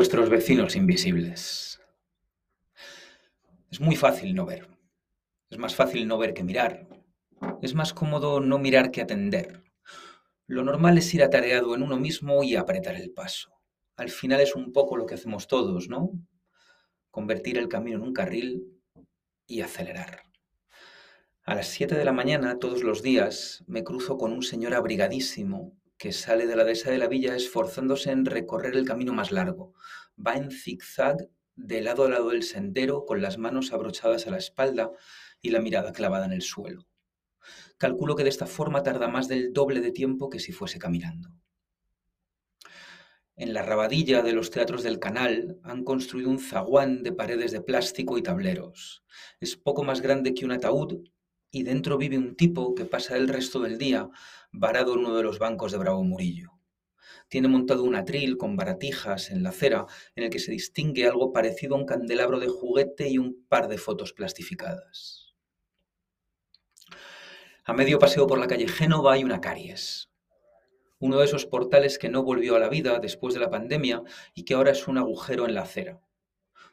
Nuestros vecinos invisibles. Es muy fácil no ver. Es más fácil no ver que mirar. Es más cómodo no mirar que atender. Lo normal es ir atareado en uno mismo y apretar el paso. Al final es un poco lo que hacemos todos, ¿no? Convertir el camino en un carril y acelerar. A las 7 de la mañana, todos los días, me cruzo con un señor abrigadísimo que sale de la dehesa de la villa esforzándose en recorrer el camino más largo. Va en zigzag de lado a lado del sendero, con las manos abrochadas a la espalda y la mirada clavada en el suelo. Calculo que de esta forma tarda más del doble de tiempo que si fuese caminando. En la rabadilla de los teatros del canal han construido un zaguán de paredes de plástico y tableros. Es poco más grande que un ataúd y dentro vive un tipo que pasa el resto del día varado en uno de los bancos de Bravo Murillo. Tiene montado un atril con baratijas en la acera en el que se distingue algo parecido a un candelabro de juguete y un par de fotos plastificadas. A medio paseo por la calle Génova hay una caries. Uno de esos portales que no volvió a la vida después de la pandemia y que ahora es un agujero en la acera.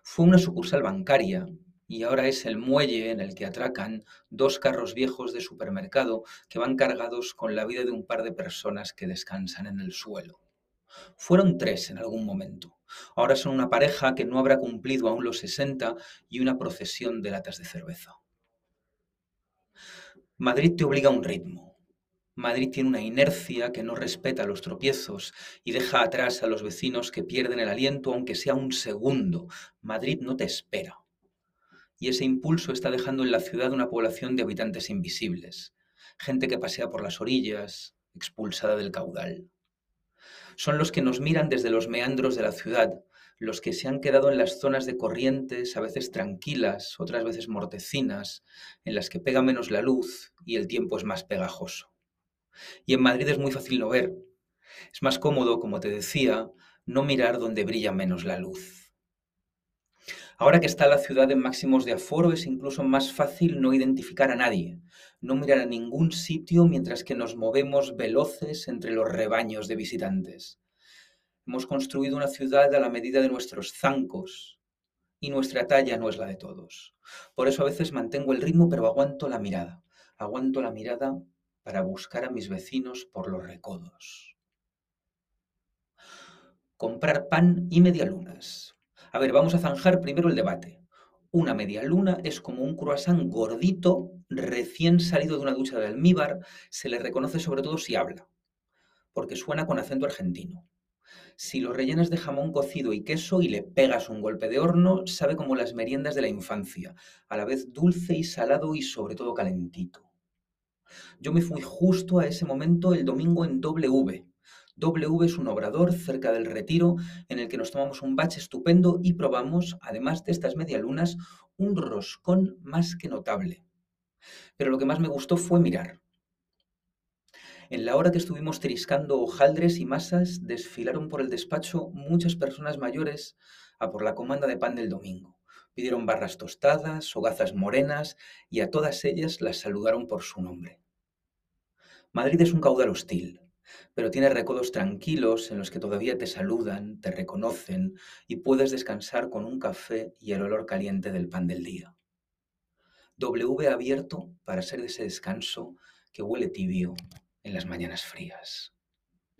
Fue una sucursal bancaria y ahora es el muelle en el que atracan dos carros viejos de supermercado que van cargados con la vida de un par de personas que descansan en el suelo. Fueron tres en algún momento. Ahora son una pareja que no habrá cumplido aún los 60 y una procesión de latas de cerveza. Madrid te obliga a un ritmo. Madrid tiene una inercia que no respeta los tropiezos y deja atrás a los vecinos que pierden el aliento aunque sea un segundo. Madrid no te espera y ese impulso está dejando en la ciudad una población de habitantes invisibles, gente que pasea por las orillas, expulsada del caudal. Son los que nos miran desde los meandros de la ciudad, los que se han quedado en las zonas de corrientes, a veces tranquilas, otras veces mortecinas, en las que pega menos la luz y el tiempo es más pegajoso. Y en Madrid es muy fácil no ver. Es más cómodo, como te decía, no mirar donde brilla menos la luz. Ahora que está la ciudad en máximos de aforo, es incluso más fácil no identificar a nadie, no mirar a ningún sitio mientras que nos movemos veloces entre los rebaños de visitantes. Hemos construido una ciudad a la medida de nuestros zancos y nuestra talla no es la de todos. Por eso a veces mantengo el ritmo, pero aguanto la mirada. Aguanto la mirada para buscar a mis vecinos por los recodos. Comprar pan y medialunas. A ver, vamos a zanjar primero el debate. Una media luna es como un croissant gordito, recién salido de una ducha de almíbar, se le reconoce sobre todo si habla, porque suena con acento argentino. Si lo rellenas de jamón cocido y queso y le pegas un golpe de horno, sabe como las meriendas de la infancia, a la vez dulce y salado y sobre todo calentito. Yo me fui justo a ese momento el domingo en W, W es un obrador cerca del retiro en el que nos tomamos un bache estupendo y probamos, además de estas medialunas, un roscón más que notable. Pero lo que más me gustó fue mirar. En la hora que estuvimos triscando hojaldres y masas, desfilaron por el despacho muchas personas mayores a por la comanda de pan del domingo. Pidieron barras tostadas, hogazas morenas y a todas ellas las saludaron por su nombre. Madrid es un caudal hostil, pero tiene recodos tranquilos en los que todavía te saludan, te reconocen y puedes descansar con un café y el olor caliente del pan del día. W abierto para ser ese descanso que huele tibio en las mañanas frías.